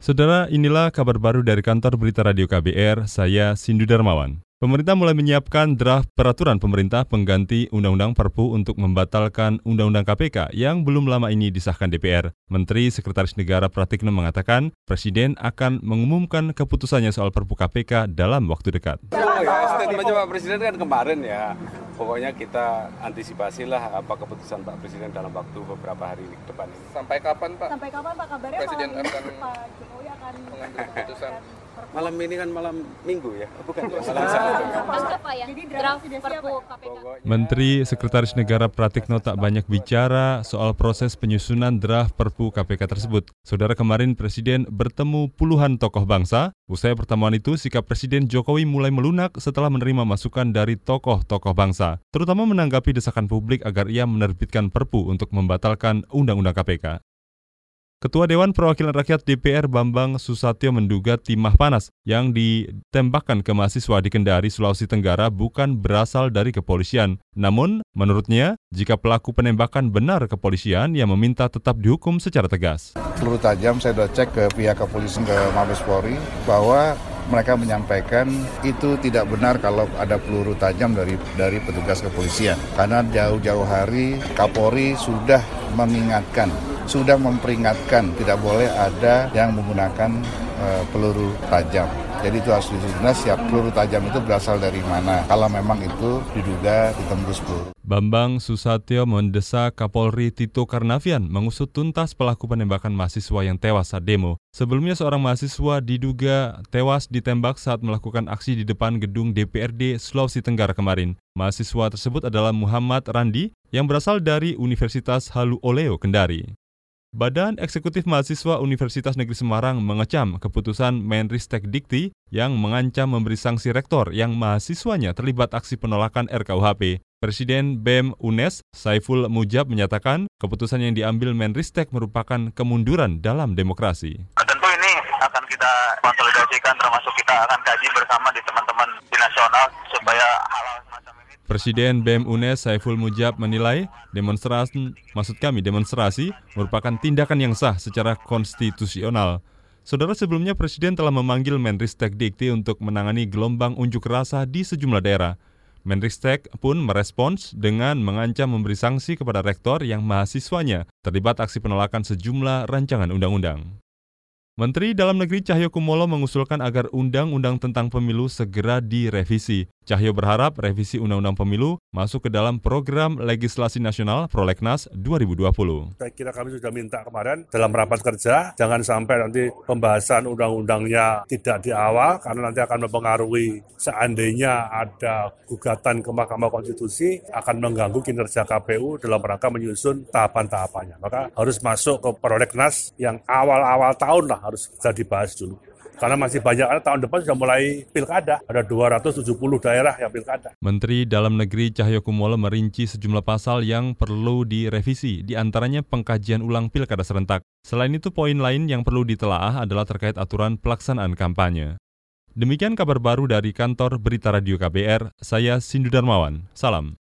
Saudara, inilah kabar baru dari kantor berita radio KBR, saya Sindu Darmawan. Pemerintah mulai menyiapkan draft peraturan pemerintah pengganti Undang-Undang Perpu untuk membatalkan Undang-Undang KPK yang belum lama ini disahkan DPR. Menteri Sekretaris Negara Pratikno mengatakan Presiden akan mengumumkan keputusannya soal Perpu KPK dalam waktu dekat. Ya, statementnya Pak Presiden kan kemarin ya, pokoknya kita antisipasilah apa keputusan Pak Presiden dalam waktu beberapa hari ke depan ini. Sampai kapan Pak? Sampai kapan Pak kabarnya Presiden akan Pak Jokowi akan mengambil keputusan? Malam ini kan malam Minggu ya, Oh, bukan malam Sabtu. ya? Jadi draft sudah siap ya? Menteri Sekretaris Negara Pratikno tak banyak bicara soal proses penyusunan draft Perpu KPK tersebut. Saudara kemarin Presiden bertemu puluhan tokoh bangsa. Usai pertemuan itu, sikap Presiden Jokowi mulai melunak setelah menerima masukan dari tokoh-tokoh bangsa, terutama menanggapi desakan publik agar ia menerbitkan Perpu untuk membatalkan Undang-Undang KPK. Ketua Dewan Perwakilan Rakyat DPR Bambang Susatyo menduga timah panas yang ditembakkan ke mahasiswa di Kendari, Sulawesi Tenggara bukan berasal dari kepolisian. Namun, menurutnya, jika pelaku penembakan benar kepolisian, ia meminta tetap dihukum secara tegas. peluru tajam saya sudah cek ke pihak kepolisian ke Mabes Polri bahwa mereka menyampaikan itu tidak benar kalau ada peluru tajam dari dari petugas kepolisian karena jauh-jauh hari Kapolri sudah mengingatkan sudah memperingatkan tidak boleh ada yang menggunakan eh, peluru tajam. Jadi itu harus dijelas siap peluru tajam itu berasal dari mana. Kalau memang itu diduga ditembus peluru. Bambang Susatyo mendesak Kapolri Tito Karnavian mengusut tuntas pelaku penembakan mahasiswa yang tewas saat demo. Sebelumnya seorang mahasiswa diduga tewas ditembak saat melakukan aksi di depan gedung DPRD Sulawesi Tenggara kemarin. Mahasiswa tersebut adalah Muhammad Randi yang berasal dari Universitas Halu Oleo Kendari. Badan Eksekutif Mahasiswa Universitas Negeri Semarang mengecam keputusan Menristek Dikti yang mengancam memberi sanksi rektor yang mahasiswanya terlibat aksi penolakan RKUHP. Presiden BEM UNES, Saiful Mujab menyatakan keputusan yang diambil Menristek merupakan kemunduran dalam demokrasi. Tentu ini akan kita konsolidasikan termasuk kita akan kaji bersama di teman-teman di nasional supaya hal-hal Presiden BEM UNES Saiful Mujab menilai demonstrasi, maksud kami demonstrasi, merupakan tindakan yang sah secara konstitusional. Saudara sebelumnya Presiden telah memanggil Menristek Dikti untuk menangani gelombang unjuk rasa di sejumlah daerah. Menristek pun merespons dengan mengancam memberi sanksi kepada rektor yang mahasiswanya terlibat aksi penolakan sejumlah rancangan undang-undang. Menteri Dalam Negeri Cahyo Kumolo mengusulkan agar undang-undang tentang pemilu segera direvisi. Cahyo berharap revisi undang-undang pemilu masuk ke dalam program legislasi nasional Prolegnas 2020. Saya kira kami sudah minta kemarin dalam rapat kerja, jangan sampai nanti pembahasan undang-undangnya tidak di awal, karena nanti akan mempengaruhi seandainya ada gugatan ke Mahkamah Konstitusi, akan mengganggu kinerja KPU dalam rangka menyusun tahapan-tahapannya. Maka harus masuk ke prolegnas yang awal-awal tahun lah harus bisa dibahas dulu. Karena masih banyak, karena tahun depan sudah mulai pilkada, ada 270 daerah yang pilkada. Menteri Dalam Negeri Cahyo Kumolo merinci sejumlah pasal yang perlu direvisi, di antaranya pengkajian ulang pilkada serentak. Selain itu, poin lain yang perlu ditelaah adalah terkait aturan pelaksanaan kampanye. Demikian kabar baru dari kantor Berita Radio KBR, saya Sindu Darmawan. Salam.